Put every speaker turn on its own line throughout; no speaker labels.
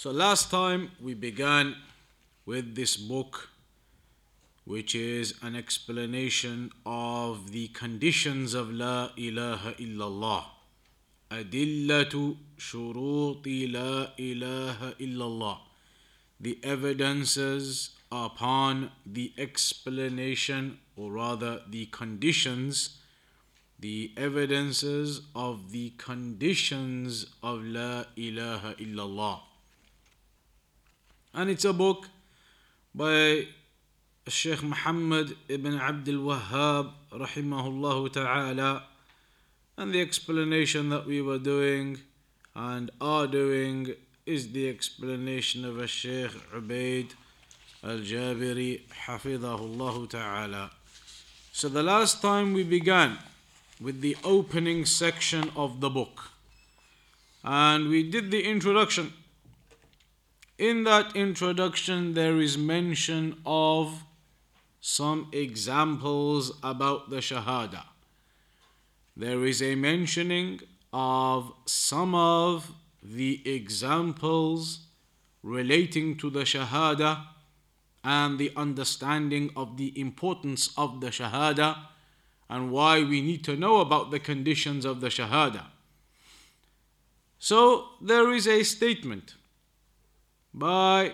So last time we began with this book, which is an explanation of the conditions of La ilaha illallah. Adillatu shuruti La ilaha illallah. The evidences upon the explanation, or rather the conditions, the evidences of the conditions of La ilaha illallah and it's a book by Sheikh Muhammad ibn Abdul Wahhab rahimahullah ta'ala and the explanation that we were doing and are doing is the explanation of a Sheikh Ubaid Al Jabiri Hafidahullah Ta'ala. So the last time we began with the opening section of the book and we did the introduction. In that introduction, there is mention of some examples about the Shahada there is a mentioning of some of the examples relating to the Shahada and the understanding of the importance of the Shahada and why we need to know about the conditions of the Shahada. So there is a statement by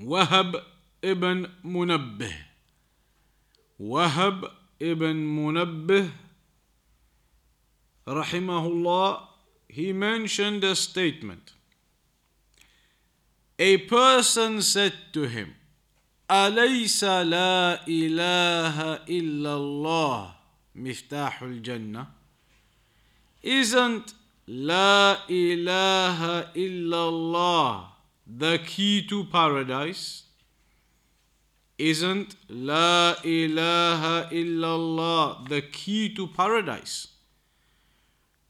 Wahab ibn Munabbih. Wahab ibn Munabbih rahimahullah he mentioned a statement a person said to him أليس لا إله إلا الله مفتاح الجنة Isn't لا إله إلا الله the key to paradise? Isn't La ilaha illallah the key to paradise?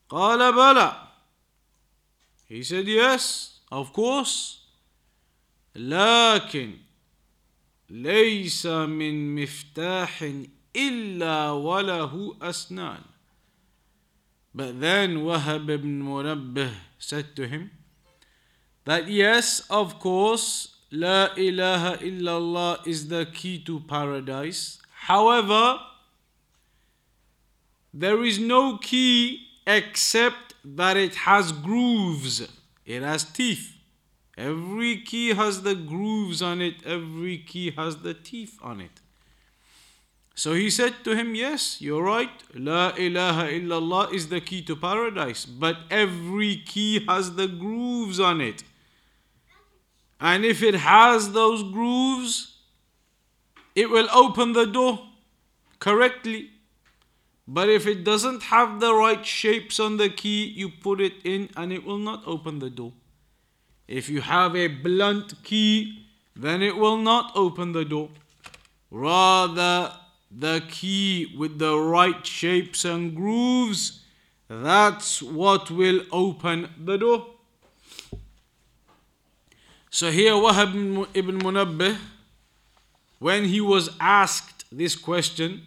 قال بلى He said yes, of course. لكن ليس من مفتاح إلا وله أسنان. but then Wahab ibn Munabbih said to him that yes, of course, La ilaha illallah is the key to paradise. However, there is no key except that it has grooves, it has teeth. Every key has the grooves on it, every key has the teeth on it. So he said to him, Yes, you're right. La ilaha illallah is the key to paradise, but every key has the grooves on it. And if it has those grooves, it will open the door correctly. But if it doesn't have the right shapes on the key, you put it in and it will not open the door. If you have a blunt key, then it will not open the door. Rather, the key with the right shapes and grooves, that's what will open the door. So here Wahab ibn Munabbih, when he was asked this question,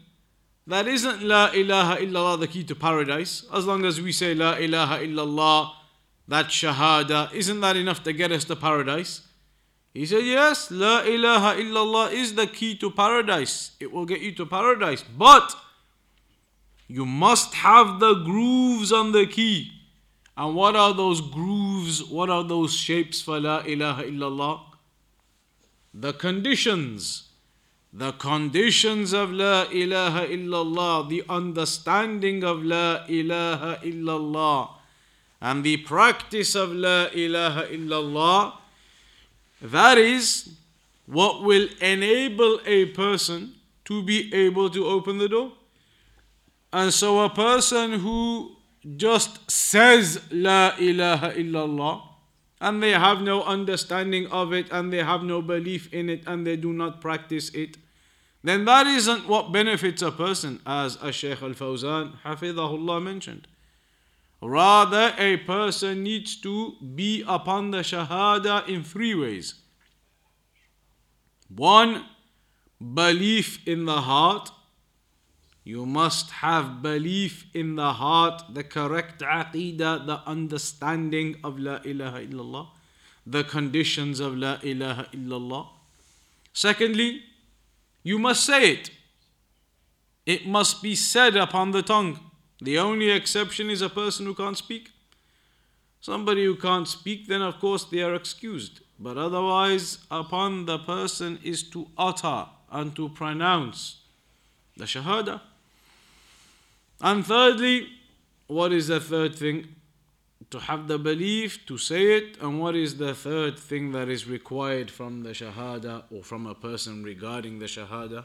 that isn't La ilaha illallah the key to paradise. As long as we say La ilaha illallah, that shahada, isn't that enough to get us to paradise? He said, Yes, La ilaha illallah is the key to paradise. It will get you to paradise. But you must have the grooves on the key. And what are those grooves? What are those shapes for La ilaha illallah? The conditions. The conditions of La ilaha illallah, the understanding of La ilaha illallah, and the practice of La ilaha illallah, that is what will enable a person to be able to open the door. And so a person who just says La ilaha illallah and they have no understanding of it and they have no belief in it and they do not practice it, then that isn't what benefits a person, as Shaykh Al Fawzan Hafidahullah mentioned. Rather, a person needs to be upon the Shahada in three ways. One, belief in the heart. You must have belief in the heart, the correct aqidah, the understanding of La ilaha illallah, the conditions of La ilaha illallah. Secondly, you must say it. It must be said upon the tongue. The only exception is a person who can't speak. Somebody who can't speak, then of course they are excused. But otherwise, upon the person is to utter and to pronounce the Shahada. And thirdly, what is the third thing? To have the belief, to say it, and what is the third thing that is required from the Shahada or from a person regarding the Shahada?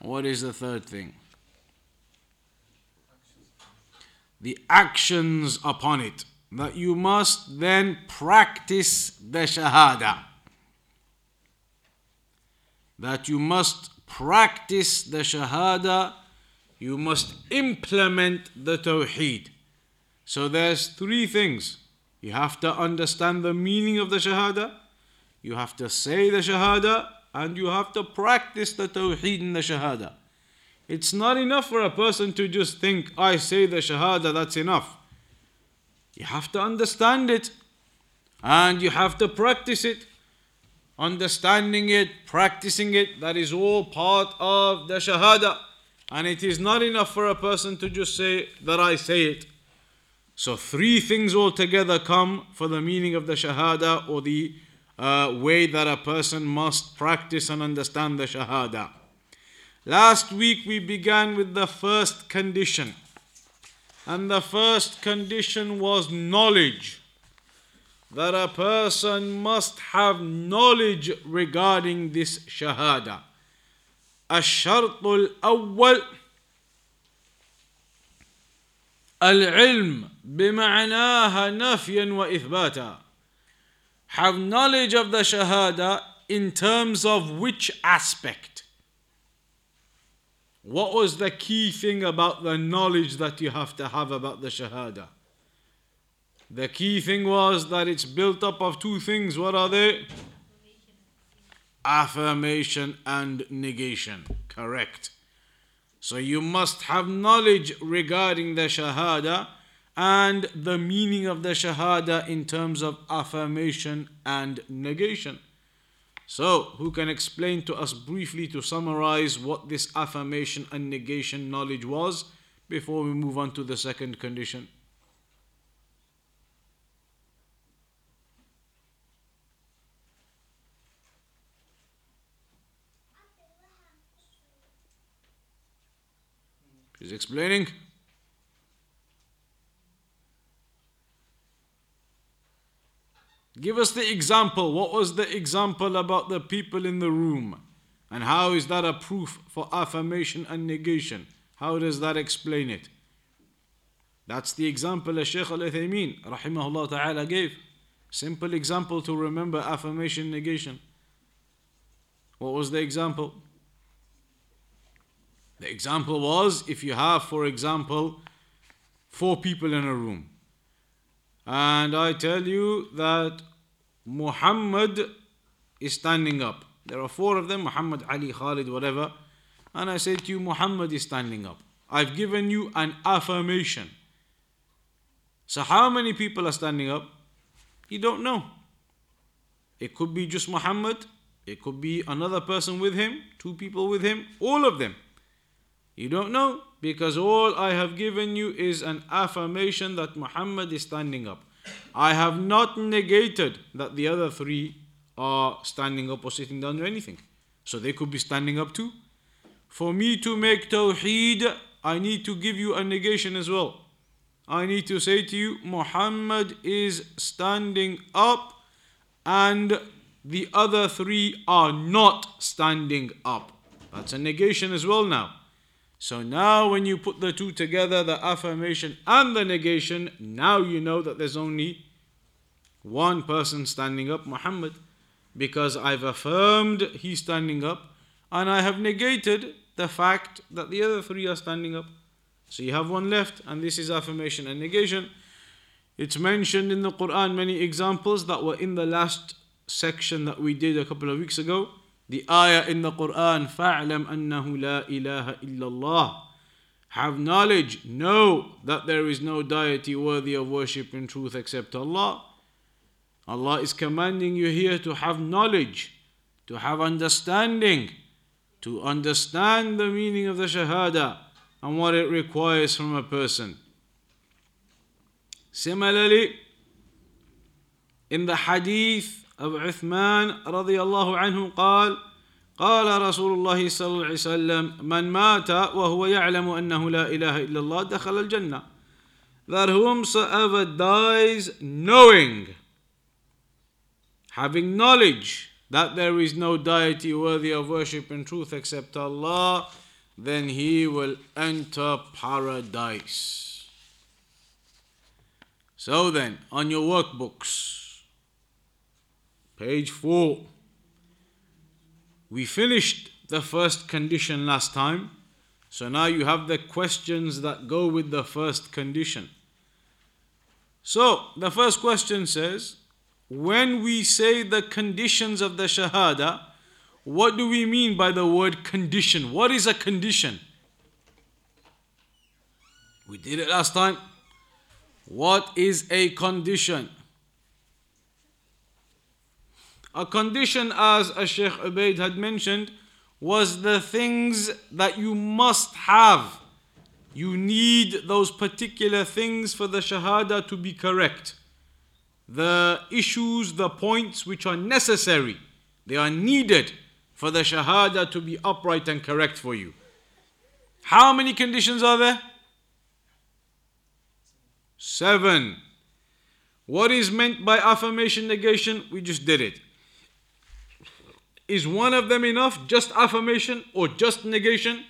What is the third thing? The actions upon it. That you must then practice the Shahada. That you must practice the Shahada. You must implement the Tawheed. So there's three things. You have to understand the meaning of the Shahada. You have to say the Shahada and you have to practice the Tawheed in the Shahada. It's not enough for a person to just think, I say the Shahada, that's enough. You have to understand it and you have to practice it. Understanding it, practicing it, that is all part of the Shahada. And it is not enough for a person to just say that I say it. So, three things altogether come for the meaning of the Shahada or the uh, way that a person must practice and understand the Shahada. Last week we began with the first condition. And the first condition was knowledge. That a person must have knowledge regarding this Shahada. الشرط الأول العلم بمعناها نفيا وإثباتا have knowledge of the Shahada in terms of which aspect? what was the key thing about the knowledge that you have to have about the Shahada? The key thing was that it's built up of two things. What are they? Affirmation and negation. Correct. So you must have knowledge regarding the Shahada and the meaning of the Shahada in terms of affirmation and negation. So, who can explain to us briefly to summarize what this affirmation and negation knowledge was before we move on to the second condition? He's explaining. Give us the example. What was the example about the people in the room? And how is that a proof for affirmation and negation? How does that explain it? That's the example that Shaykh Al Uthaymeen rahimahullah ta'ala gave. Simple example to remember affirmation negation. What was the example? The example was if you have, for example, four people in a room. And I tell you that Muhammad is standing up. There are four of them Muhammad, Ali, Khalid, whatever. And I say to you, Muhammad is standing up. I've given you an affirmation. So, how many people are standing up? You don't know. It could be just Muhammad, it could be another person with him, two people with him, all of them. You don't know because all I have given you is an affirmation that Muhammad is standing up. I have not negated that the other three are standing up or sitting down or anything. So they could be standing up too. For me to make tawheed, I need to give you a negation as well. I need to say to you, Muhammad is standing up and the other three are not standing up. That's a negation as well now. So now, when you put the two together, the affirmation and the negation, now you know that there's only one person standing up, Muhammad, because I've affirmed he's standing up and I have negated the fact that the other three are standing up. So you have one left, and this is affirmation and negation. It's mentioned in the Quran many examples that were in the last section that we did a couple of weeks ago The ayah in the Quran, فَاعْلَمْ أَنَّهُ لَا إِلَهَ إِلَّا اللَّهِ Have knowledge, know that there is no deity worthy of worship in truth except Allah. Allah is commanding you here to have knowledge, to have understanding, to understand the meaning of the Shahada and what it requires from a person. Similarly, in the hadith of Uthman رضي الله عنه قال قال رسول الله صلى الله عليه وسلم من مات وهو يعلم أنه لا إله إلا الله دخل الجنة that whomsoever dies knowing having knowledge that there is no deity worthy of worship in truth except Allah then he will enter paradise so then on your workbooks Page 4. We finished the first condition last time. So now you have the questions that go with the first condition. So the first question says, when we say the conditions of the Shahada, what do we mean by the word condition? What is a condition? We did it last time. What is a condition? A condition, as Sheikh Ubaid had mentioned, was the things that you must have. You need those particular things for the Shahada to be correct. The issues, the points which are necessary, they are needed for the Shahada to be upright and correct for you. How many conditions are there? Seven. What is meant by affirmation negation? We just did it. Is one of them enough? Just affirmation or just negation?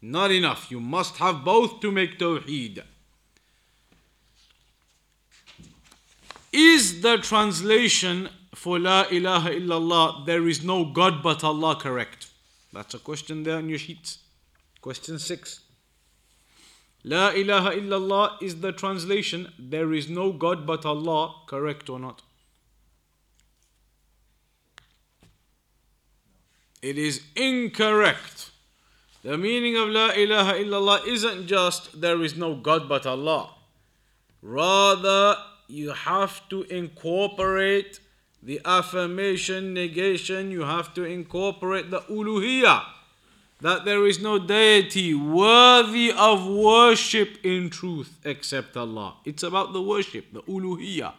Not enough. You must have both to make Tawheed. Is the translation for La ilaha illallah, there is no God but Allah correct? That's a question there on your sheets. Question 6. La ilaha illallah is the translation, there is no God but Allah correct or not? It is incorrect. The meaning of La ilaha illallah isn't just there is no God but Allah. Rather, you have to incorporate the affirmation, negation, you have to incorporate the uluhiyah. That there is no deity worthy of worship in truth except Allah. It's about the worship, the uluhiyah.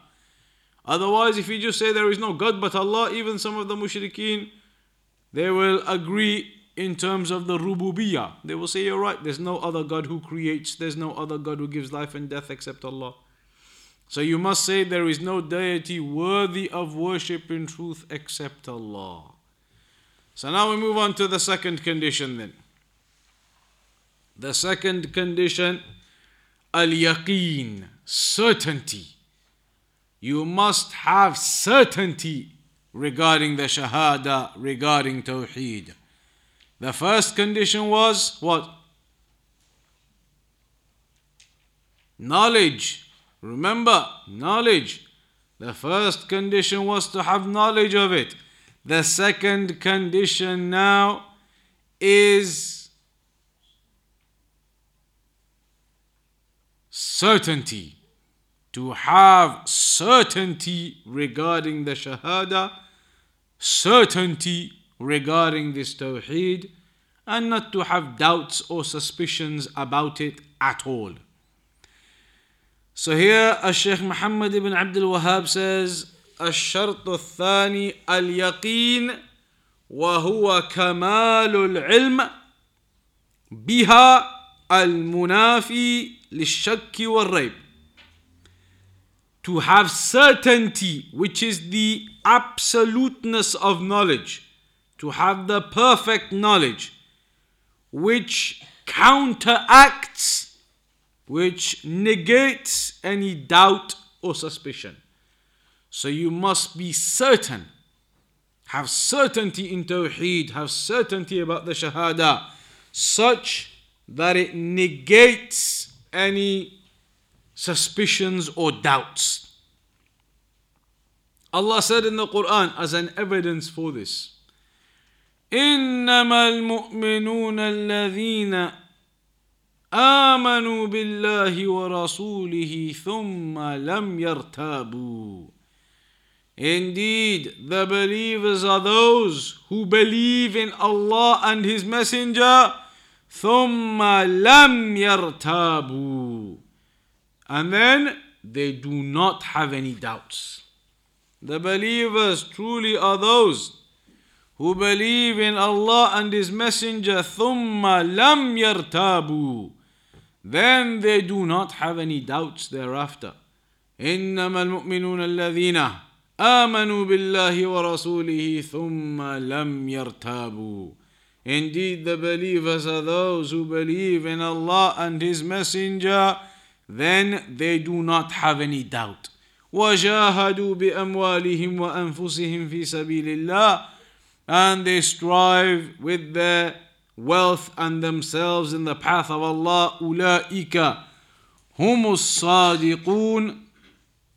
Otherwise, if you just say there is no God but Allah, even some of the mushrikeen they will agree in terms of the rububiyah. They will say, You're right, there's no other God who creates, there's no other God who gives life and death except Allah. So you must say, There is no deity worthy of worship in truth except Allah. So now we move on to the second condition then. The second condition, al yaqeen, certainty. You must have certainty regarding the Shahada, regarding Tawheed. The first condition was what? Knowledge. Remember, knowledge. The first condition was to have knowledge of it. The second condition now is certainty To have certainty regarding the Shahada certainty regarding this Tawheed and not to have doubts or suspicions about it at all. So here Sheikh Muhammad ibn Abdul Wahhab says الشرط الثاني اليقين وهو كمال العلم بها المنافي للشك والريب to have certainty, which is the absoluteness of knowledge, to have the perfect knowledge, which counteracts, which negates any doubt or suspicion. So you must be certain, have certainty in Tawheed, have certainty about the Shahada, such that it negates any suspicions or doubts. Allah said in the Quran as an evidence for this. انما المؤمنون الذين امنوا بالله ورسوله ثم لم يرتابوا Indeed, the believers are those who believe in Allah and His Messenger ثم لم يرتابوا and then they do not have any doubts. The believers truly are those who believe in Allah and His Messenger ثم لم يرتابوا then they do not have any doubts thereafter إنما المؤمنون الذين آمنوا بالله ورسوله ثم لم يرتابوا Indeed, the believers are those who believe in Allah and His Messenger, then they do not have any doubt. وجاهدوا بأموالهم وأنفسهم في سبيل الله and they strive with their wealth and themselves in the path of Allah أولئك هم الصادقون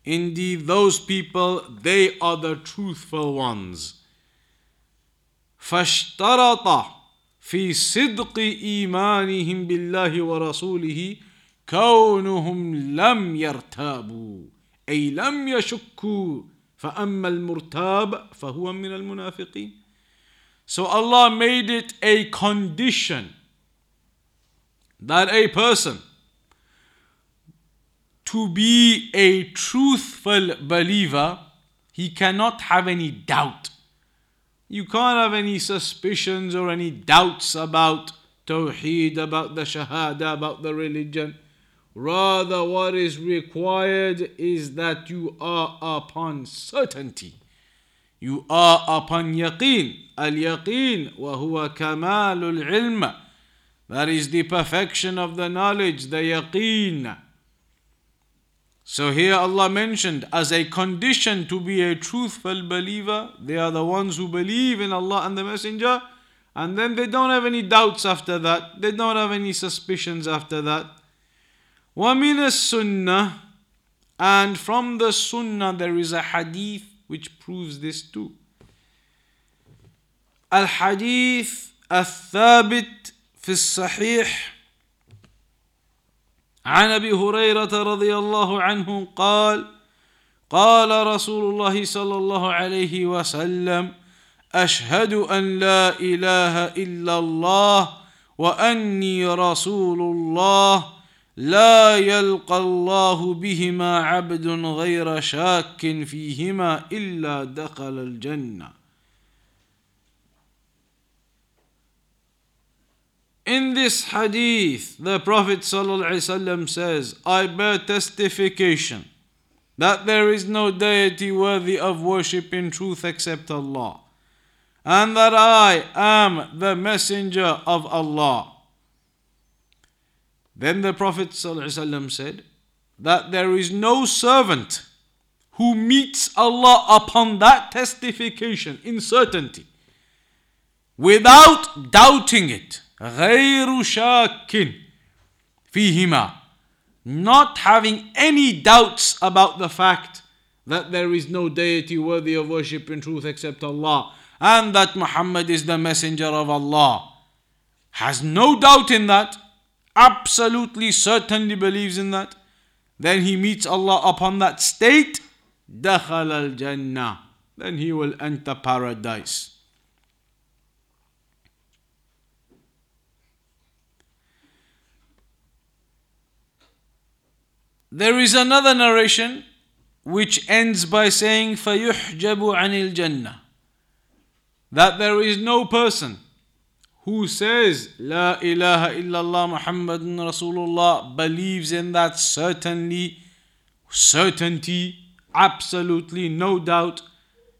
Indeed, those people, they are the truthful ones. فاشترط في صدق إيمانهم بالله ورسوله كونهم لم يرتابوا أي لم يشكوا فأما المرتاب فهو من المنافقين So Allah made it a condition that a person to be a truthful believer, he cannot have any doubt. You can't have any suspicions or any doubts about Tawheed, about the Shahada, about the religion. Rather, what is required is that you are upon certainty. You are upon yaqeen. Al yaqeen, wa huwa kamalul ilm. That is the perfection of the knowledge, the yaqeen. So here Allah mentioned as a condition to be a truthful believer, they are the ones who believe in Allah and the Messenger, and then they don't have any doubts after that, they don't have any suspicions after that. وَمِنَ السُنَّةِ And from the Sunnah there is a hadith which proves this too. الحديث الثابت في الصحيح عن أبي هريرة رضي الله عنه قال قال رسول الله صلى الله عليه وسلم أشهد أن لا إله إلا الله وأني رسول الله لا يلقى الله بهما عبد غير شاك فيهما الا دخل الجنه In this hadith, the Prophet ﷺ says, I bear testification that there is no deity worthy of worship in truth except Allah, and that I am the messenger of Allah. Then the Prophet ﷺ said that there is no servant who meets Allah upon that testification in certainty without doubting it غير شاك فيهما not having any doubts about the fact that there is no deity worthy of worship in truth except Allah and that Muhammad is the messenger of Allah has no doubt in that absolutely certainly believes in that then he meets Allah upon that state دخل الجنة then he will enter paradise There is another narration which ends by saying فَيُحْجَبُ عَنِ الْجَنَّةِ That there is no person who says La ilaha illallah Muhammadun Rasulullah believes in that certainly, certainty, absolutely no doubt.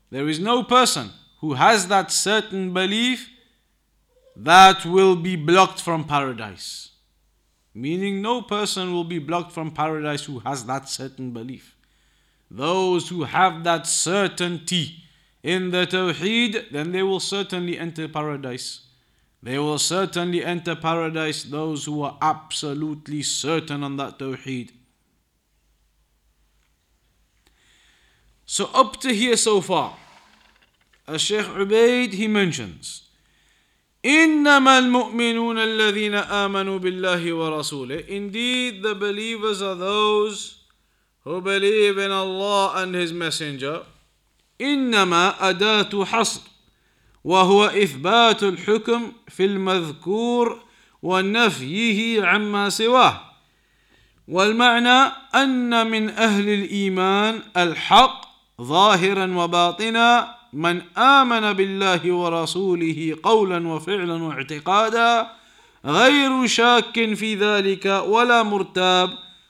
There is no person who has that certain belief that will be blocked from paradise. Meaning, no person will be blocked from paradise who has that certain belief. Those who have that certainty in the Tawheed, then they will certainly enter paradise. They will certainly enter paradise, those who are absolutely certain on that Tawheed. So, up to here so far, as Sheikh Ubaid he mentions إنما المؤمنون الذين آمنوا بالله ورسوله Indeed the believers are those who believe in Allah and His Messenger إنما أداة حصر وهو إثبات الحكم في المذكور ونفيه عما سواه. والمعنى أن من أهل الإيمان الحق ظاهرا وباطنا من آمن بالله ورسوله قولا وفعلا واعتقادا غير شاك في ذلك ولا مرتاب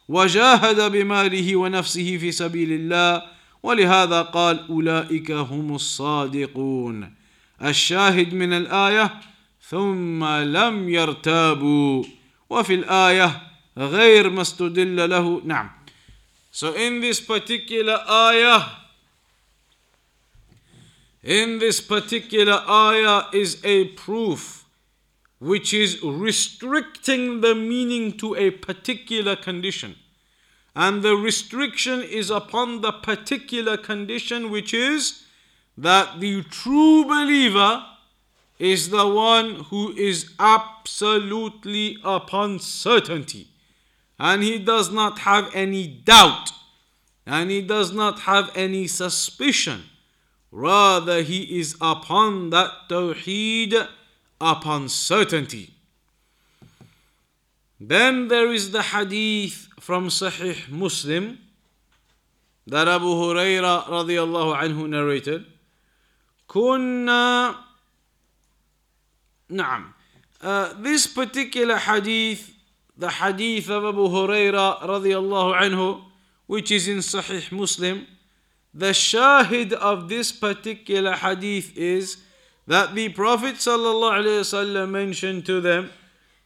وجاهد بماله ونفسه في سبيل الله. ولهذا قال أولئك هم الصادقون. الشاهد من الآية ثم لم يرتابوا وفي الآية غير ما استدل له نعم So in this particular ayah in this particular ayah is a proof which is restricting the meaning to a particular condition. And the restriction is upon the particular condition, which is that the true believer is the one who is absolutely upon certainty. And he does not have any doubt. And he does not have any suspicion Rather, he is upon that tawheed upon certainty. Then there is the hadith from Sahih Muslim that Abu Huraira radiallahu anhu narrated. كنا نعم uh, this particular hadith the hadith of Abu Huraira radiallahu anhu which is in Sahih Muslim the shahid of this particular hadith is that the Prophet ﷺ mentioned to them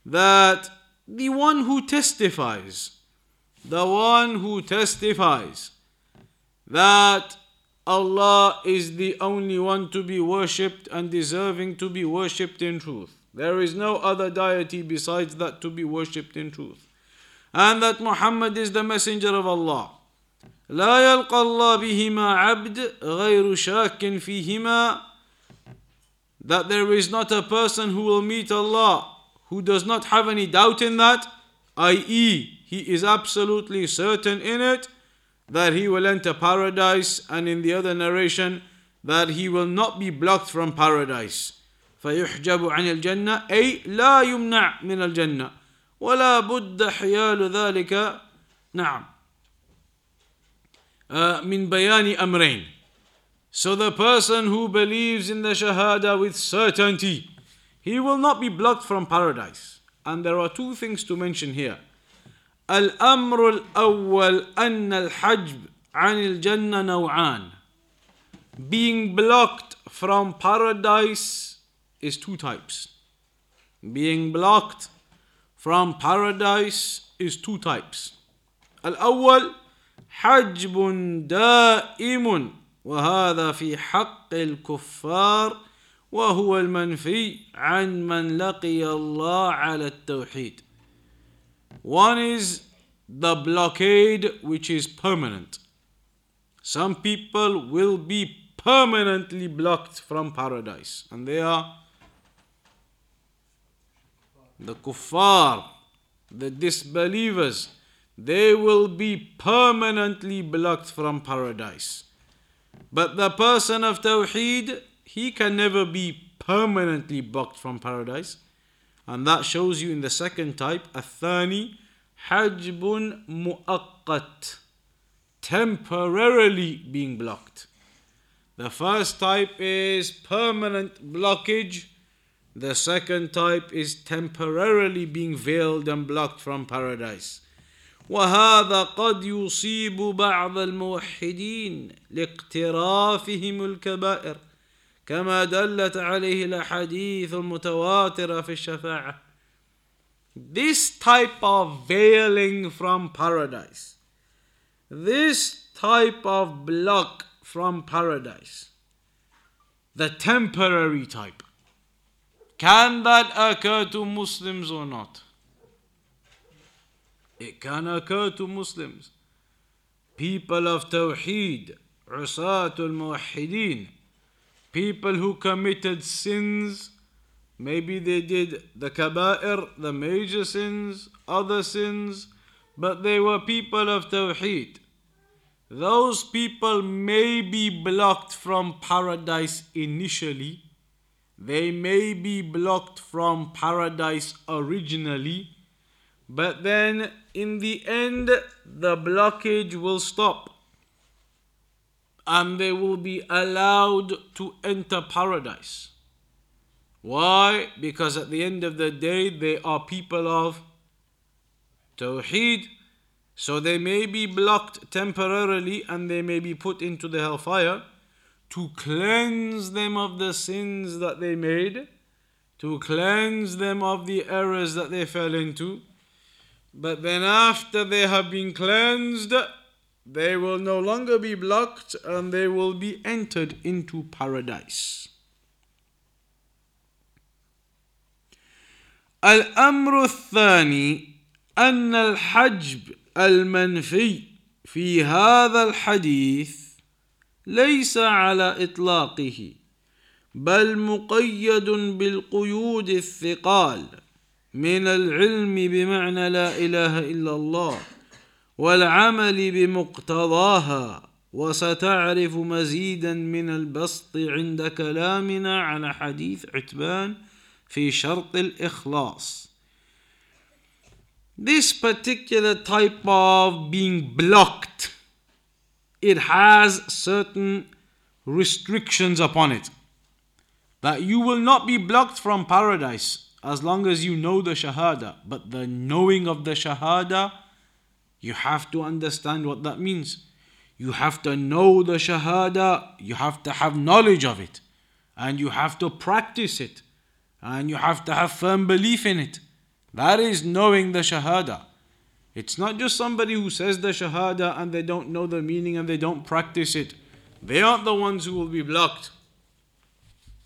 that the one who testifies, the one who testifies that Allah is the only one to be worshipped and deserving to be worshipped in truth. There is no other deity besides that to be worshipped in truth. And that Muhammad is the messenger of Allah. لا يلقى الله بهما عبد غير شاك فيهما that there is not a person who will meet Allah who does not have any doubt in that i.e. he is absolutely certain in it that he will enter paradise and in the other narration that he will not be blocked from paradise فيحجب عن الجنة أي لا يمنع من الجنة ولا بد حيال ذلك نعم من بيان أمرين So the person who believes in the Shahada with certainty, he will not be blocked from paradise. And there are two things to mention here. الأمر الأول أن الحجب عن الجنة نوعان. Being blocked from paradise is two types. Being blocked from paradise is two types. الأول حجب دائم وهذا في حق الكفار وهو المنفي عن من لقي الله على التوحيد One is the blockade which is permanent. Some people will be permanently blocked from paradise and they are the kuffar, the disbelievers they will be permanently blocked from paradise. But the person of Tawheed, he can never be permanently blocked from paradise. And that shows you in the second type, الثاني حجب مؤقت temporarily being blocked. The first type is permanent blockage. The second type is temporarily being veiled and blocked from paradise. وهذا قد يصيب بعض الموحدين لاقترافهم الكبائر كما دلت عليه الأحاديث المتواترة في الشفاعة This type of veiling from paradise, this type of block from paradise, the temporary type, can that occur to Muslims or not? It can occur to Muslims. People of Tawheed, Usatul Muwahideen, people who committed sins Maybe they did the kaba'ir, the major sins, other sins, but they were people of Tawheed. Those people may be blocked from paradise initially. They may be blocked from paradise originally. But then in the end, the blockage will stop. And they will be allowed to enter paradise. Why? Because at the end of the day, they are people of Tawheed. So they may be blocked temporarily and they may be put into the hellfire to cleanse them of the sins that they made, to cleanse them of the errors that they fell into. But then, after they have been cleansed, they will no longer be blocked and they will be entered into paradise. الأمر الثاني أن الحجب المنفي في هذا الحديث ليس على إطلاقه بل مقيد بالقيود الثقال من العلم بمعنى لا إله إلا الله والعمل بمقتضاها وستعرف مزيدا من البسط عند كلامنا على حديث عتبان في شرط الإخلاص This particular type of being blocked, it has certain restrictions upon it. That you will not be blocked from paradise as long as you know the Shahada. But the knowing of the Shahada, you have to understand what that means. You have to know the Shahada, you have to have knowledge of it, and you have to practice it. And you have to have firm belief in it. That is knowing the Shahada. It's not just somebody who says the Shahada and they don't know the meaning and they don't practice it. They aren't the ones who will be blocked.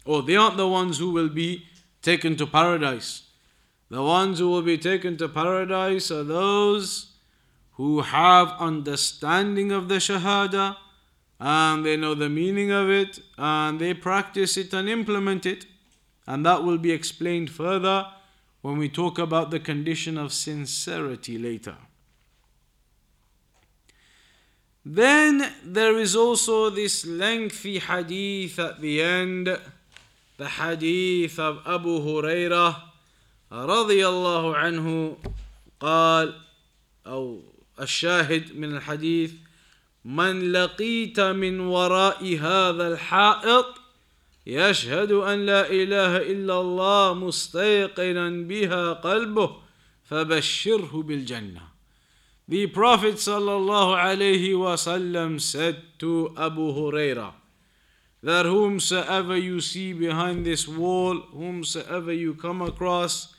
Or they aren't the ones who will be taken to paradise. The ones who will be taken to paradise are those who have understanding of the Shahada and they know the meaning of it and they practice it and implement it. And that will be explained further when we talk about the condition of sincerity later. Then there is also this lengthy hadith at the end, the hadith of Abu Hurairah رضي الله عنه قال أو الشاهد من الحديث من لقيت من وراء هذا الحائط يشهد أن لا إله إلا الله مستيقنا بها قلبه فبشره بالجنة The Prophet sallallahu alaihi wasallam said to Abu Huraira that whomsoever you see behind this wall, whomsoever you come across,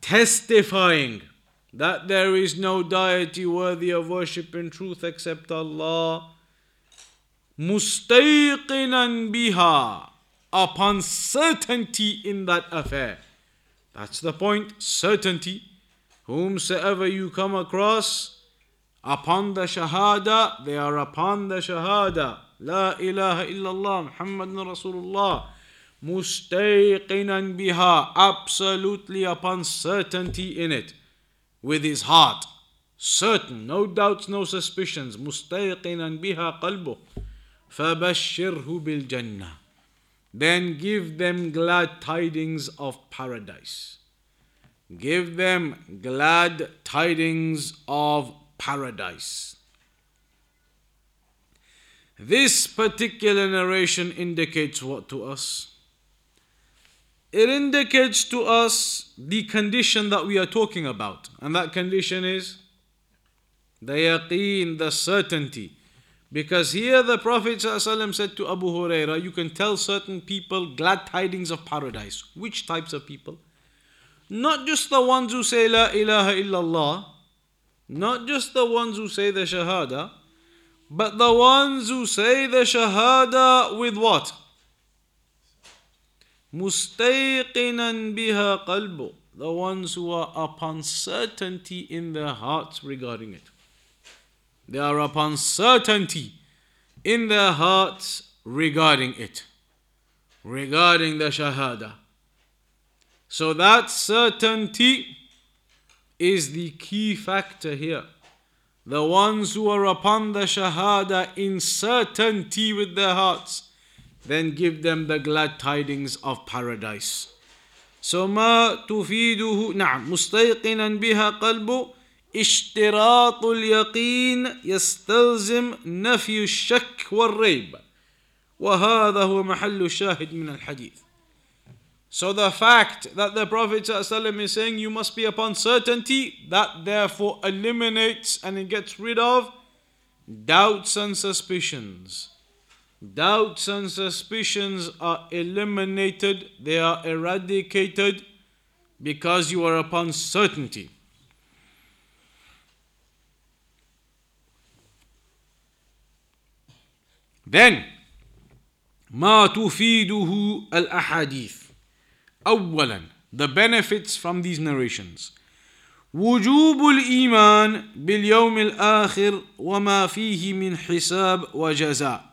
testifying that there is no deity worthy of worship in truth except Allah. Mustayqinan biha, upon certainty in that affair. That's the point, certainty. Whomsoever you come across, upon the shahada, they are upon the shahada. La ilaha illallah, Muhammadun Rasulullah. Mustayqinan biha, absolutely upon certainty in it with his heart. Certain, no doubts, no suspicions. Mustayqinan biha qalbuh. فبشره بالجنه then give them glad tidings of paradise. Give them glad tidings of paradise. This particular narration indicates what to us? It indicates to us the condition that we are talking about, and that condition is the yaqeen, the certainty Because here the Prophet ﷺ said to Abu Huraira, You can tell certain people glad tidings of paradise. Which types of people? Not just the ones who say La ilaha illallah, not just the ones who say the Shahada, but the ones who say the Shahada with what? Mustayqinan biha qalbu. The ones who are upon certainty in their hearts regarding it. They are upon certainty in their hearts regarding it, regarding the Shahada. So that certainty is the key factor here. The ones who are upon the Shahada in certainty with their hearts, then give them the glad tidings of paradise. So ما تفيده نعم مستيقنا بها قلبه اشتراط اليقين يستلزم نفي الشك والريب وهذا هو محل الشاهد من الحديث So the fact that the Prophet ﷺ is saying you must be upon certainty, that therefore eliminates and it gets rid of doubts and suspicions. Doubts and suspicions are eliminated, they are eradicated because you are upon certainty. Then, ما تفيده الأحاديث أولا the benefits from these narrations وجوب الإيمان باليوم الآخر وما فيه من حساب وجزاء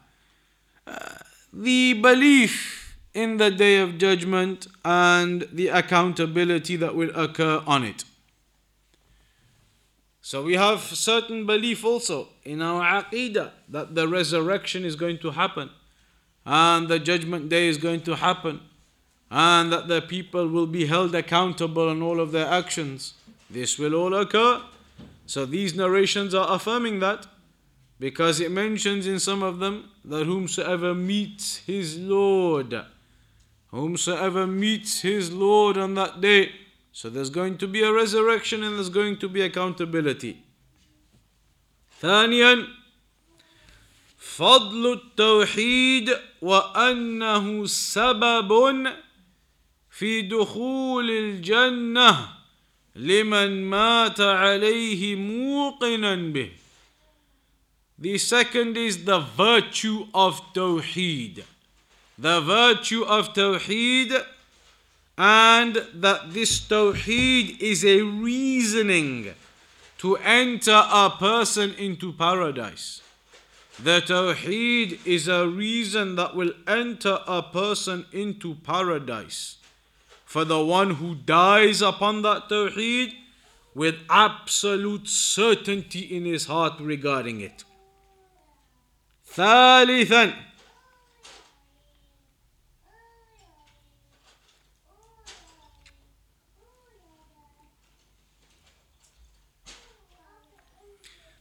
the belief in the day of judgment and the accountability that will occur on it so we have certain belief also in our aqidah that the resurrection is going to happen and the judgment day is going to happen and that the people will be held accountable on all of their actions. This will all occur. So these narrations are affirming that because it mentions in some of them that whomsoever meets his Lord, whomsoever meets his Lord on that day, so there's going to be a resurrection and there's going to be accountability. ثانيا فضل التوحيد وأنه سبب في دخول الجنة لمن مات عليه موقنا به. the second is the virtue of Tawheed. The virtue of Tawheed and that this tawheed is a reasoning to enter a person into paradise. The tawheed is a reason that will enter a person into paradise. For the one who dies upon that tawheed with absolute certainty in his heart regarding it. ثالثا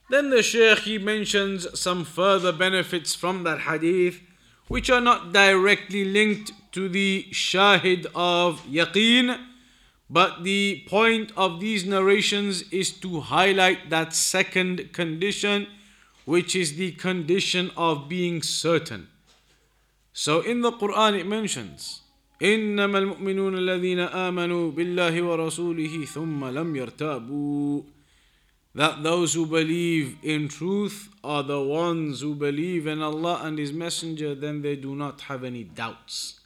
Then the Shaykh he mentions some further benefits from that hadith which are not directly linked to the shahid of yaqeen, but the point of these narrations is to highlight that second condition, which is the condition of being certain. So in the Quran it mentions, إنما المؤمنون الذين آمنوا بالله ورسوله ثم لم يرتابوا that those who believe in truth are the ones who believe in Allah and His Messenger, then they do not have any doubts.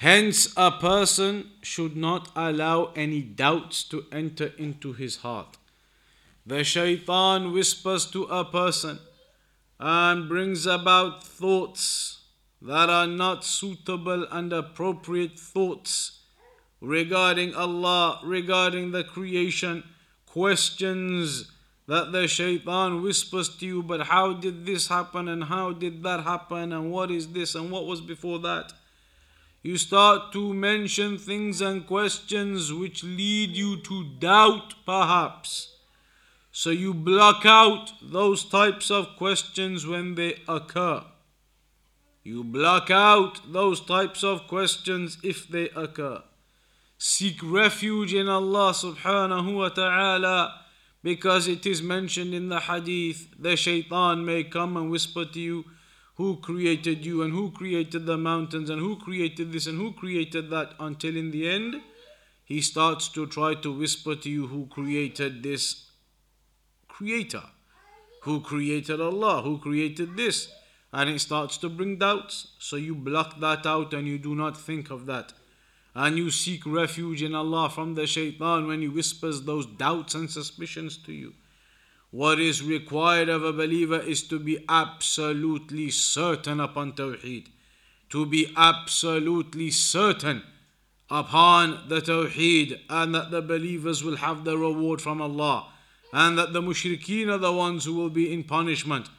Hence, a person should not allow any doubts to enter into his heart. The shaitan whispers to a person and brings about thoughts that are not suitable and appropriate thoughts regarding Allah, regarding the creation questions that the shaitan whispers to you, but how did this happen and how did that happen and what is this and what was before that? You start to mention things and questions which lead you to doubt, perhaps. So you block out those types of questions when they occur. You block out those types of questions if they occur. Seek refuge in Allah subhanahu wa ta'ala because it is mentioned in the hadith the shaitan may come and whisper to you who created you and who created the mountains and who created this and who created that until in the end he starts to try to whisper to you who created this creator. Who created Allah? Who created this? And it starts to bring doubts. So you block that out and you do not think of that. And you seek refuge in Allah from the shaitan when he whispers those doubts and suspicions to you. What is required of a believer is to be absolutely certain upon Tawheed, to be absolutely certain upon the Tawheed, and that the believers will have the reward from Allah, and that the mushrikeen are the ones who will be in punishment.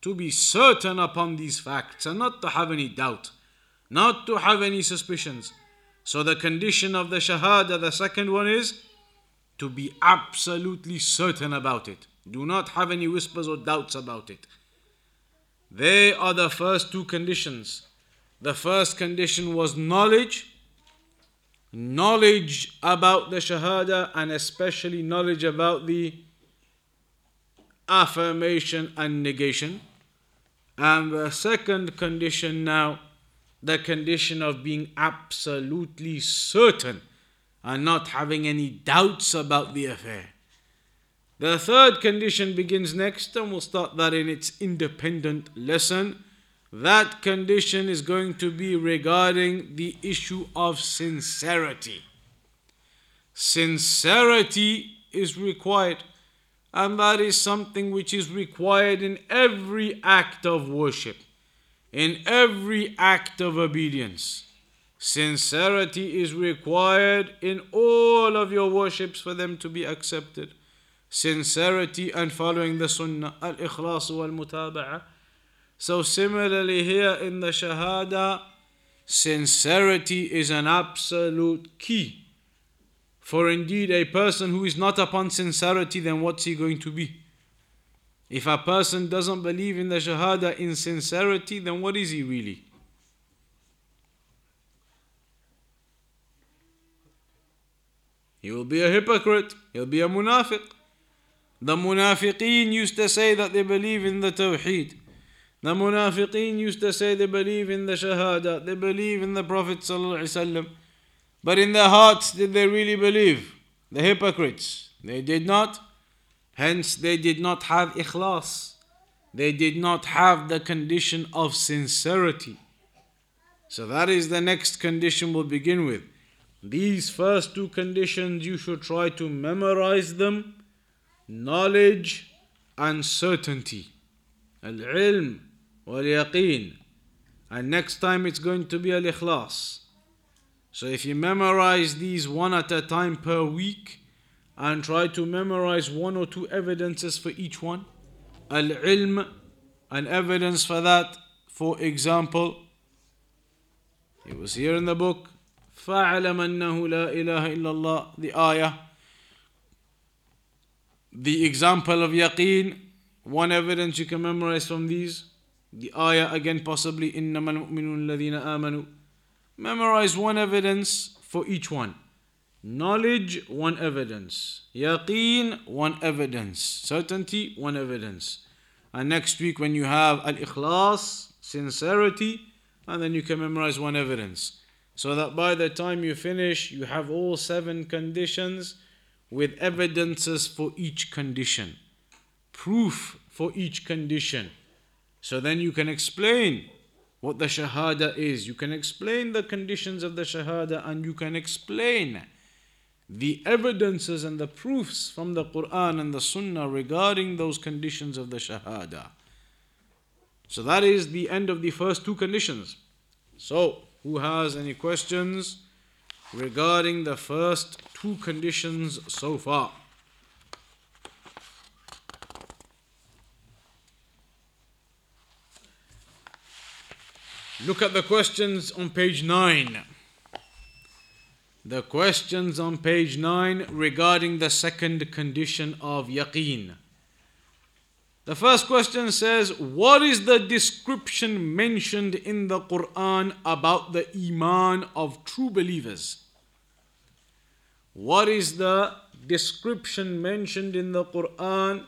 To be certain upon these facts and not to have any doubt, not to have any suspicions. So the condition of the Shahada, the second one is to be absolutely certain about it. Do not have any whispers or doubts about it. They are the first two conditions. The first condition was knowledge, knowledge about the Shahada, and especially knowledge about the affirmation and negation. And the second condition now the condition of being absolutely certain and not having any doubts about the affair. The third condition begins next, and we'll start that in its independent lesson. That condition is going to be regarding the issue of sincerity. Sincerity is required, and that is something which is required in every act of worship in every act of obedience. Sincerity is required in all of your worships for them to be accepted. Sincerity and following the Sunnah, al ikhlas wal mutaba'a. So, similarly, here in the Shahada, sincerity is an absolute key. For indeed, a person who is not upon sincerity, then what's he going to be? If a person doesn't believe in the Shahada in sincerity, then what is he really? He will be a hypocrite, he'll be a munafiq. The munafiqeen used to say that they believe in the Tawheed. The munafiqeen used to say they believe in the Shahada, they believe in the Prophet. ﷺ. But in their hearts, did they really believe? The hypocrites. They did not. Hence, they did not have ikhlas. They did not have the condition of sincerity. So, that is the next condition we'll begin with. These first two conditions, you should try to memorize them knowledge and certainty. Al ilm wal yaqeen. And next time it's going to be al ikhlas. So, if you memorize these one at a time per week, and try to memorize one or two evidences for each one. Al ilm, an evidence for that, for example, it was here in the book, فَاعْلَمْ أَنَّهُ لَا إِلَهَ إِلَّا اللَّهِ The ayah. The example of yaqeen, one evidence you can memorize from these. The ayah again possibly إِنَّمَا الْمُؤْمِنُونَ الَّذِينَ آمَنُوا Memorize one evidence for each one. Knowledge, one evidence. Yaqeen, one evidence. Certainty, one evidence. And next week, when you have al ikhlas, sincerity, and then you can memorize one evidence. So that by the time you finish, you have all seven conditions with evidences for each condition, proof for each condition. So then you can explain what the Shahada is. You can explain the conditions of the Shahada and you can explain the evidences and the proofs from the Quran and the Sunnah regarding those conditions of the Shahada. So that is the end of the first two conditions. So, who has any questions regarding the first two conditions so far? Look at the questions on page 9 the questions on page 9 regarding the second condition of yaqeen. The first question says, What is the description mentioned in the Quran about the Iman of true believers? What is the description mentioned in the Quran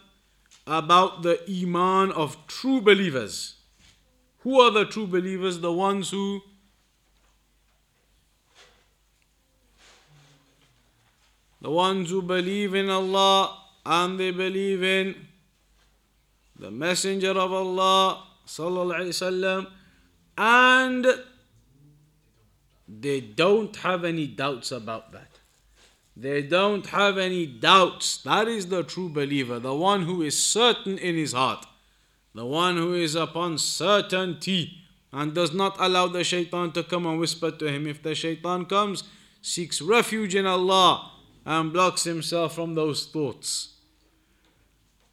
about the Iman of true believers. Who are the true believers? The ones who the ones who believe in Allah and they believe in the Messenger of Allah wasallam and they don't have any doubts about that. They don't have any doubts. That is the true believer, the one who is certain in his heart, the one who is upon certainty and does not allow the shaitan to come and whisper to him. If the shaitan comes, seeks refuge in Allah and blocks himself from those thoughts.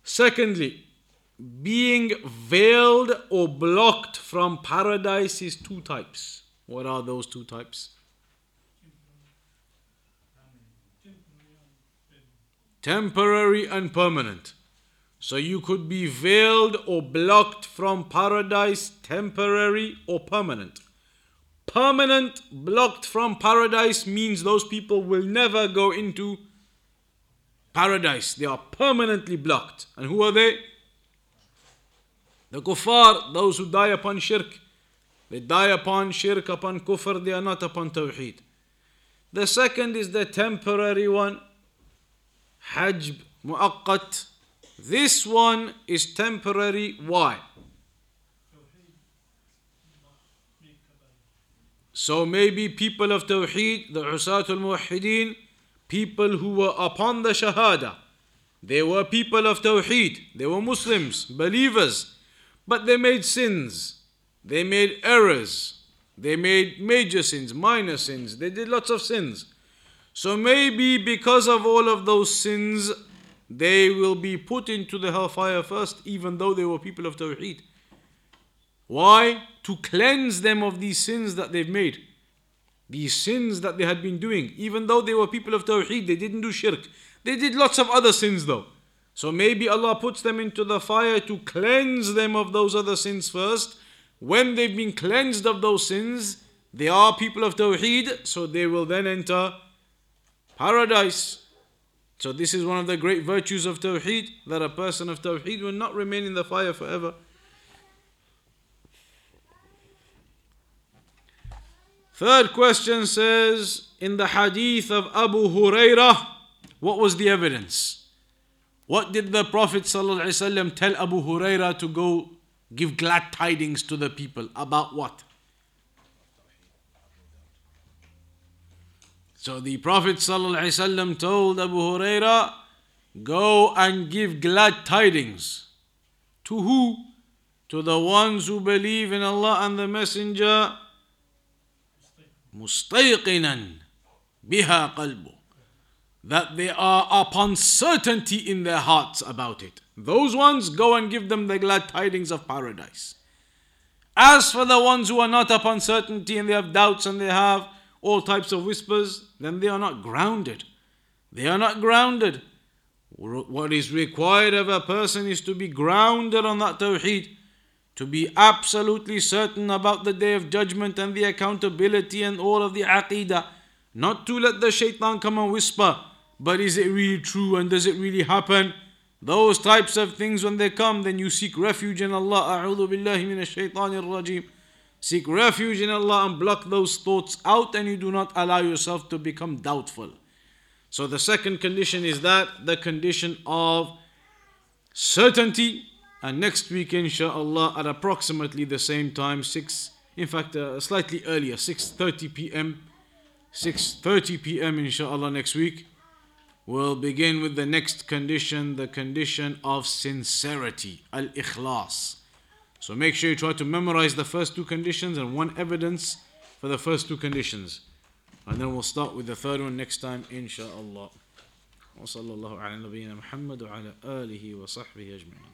Secondly, being veiled or blocked from paradise is two types. What are those two types? Temporary and permanent. So you could be veiled or blocked from paradise, temporary or permanent. Permanent blocked from paradise means those people will never go into paradise. They are permanently blocked. And who are they? The kuffar, those who die upon shirk. They die upon shirk, upon kufr, they are not upon tawheed. The second is the temporary one, hajb, mu'aqqat. This one is temporary. Why? So maybe people of Tawheed, the Usatul Muwahideen, people who were upon the Shahada, they were people of Tawheed, they were Muslims, believers, but they made sins, they made errors, they made major sins, minor sins, they did lots of sins. So maybe because of all of those sins, they will be put into the hellfire first, even though they were people of Tawheed. Why? To cleanse them of these sins that they've made. These sins that they had been doing. Even though they were people of Tawheed, they didn't do shirk. They did lots of other sins though. So maybe Allah puts them into the fire to cleanse them of those other sins first. When they've been cleansed of those sins, they are people of Tawheed, so they will then enter paradise. So this is one of the great virtues of Tawheed, that a person of Tawheed will not remain in the fire forever. Third question says in the hadith of Abu Hurairah, what was the evidence? What did the Prophet ﷺ tell Abu Hurairah to go give glad tidings to the people about what? So the Prophet ﷺ told Abu Hurairah, go and give glad tidings. To who? To the ones who believe in Allah and the Messenger مستيقنا بها قلبه that they are upon certainty in their hearts about it. Those ones go and give them the glad tidings of paradise. As for the ones who are not upon certainty and they have doubts and they have all types of whispers, then they are not grounded. They are not grounded. What is required of a person is to be grounded on that tawheed to be absolutely certain about the day of judgment and the accountability and all of the aqidah. Not to let the shaitan come and whisper, but is it really true and does it really happen? Those types of things when they come, then you seek refuge in Allah. A'udhu billahi minash shaitanir rajim. Seek refuge in Allah and block those thoughts out and you do not allow yourself to become doubtful. So the second condition is that the condition of certainty and next week, inshallah, at approximately the same time, 6, in fact, uh, slightly earlier, 6.30 p.m., 6.30 p.m., inshallah, next week, we'll begin with the next condition, the condition of sincerity, al-ikhlas. So make sure you try to memorize the first two conditions and one evidence for the first two conditions. And then we'll start with the third one next time, inshallah. وصلى الله على نبينا محمد وعلى آله وصحبه أجمعين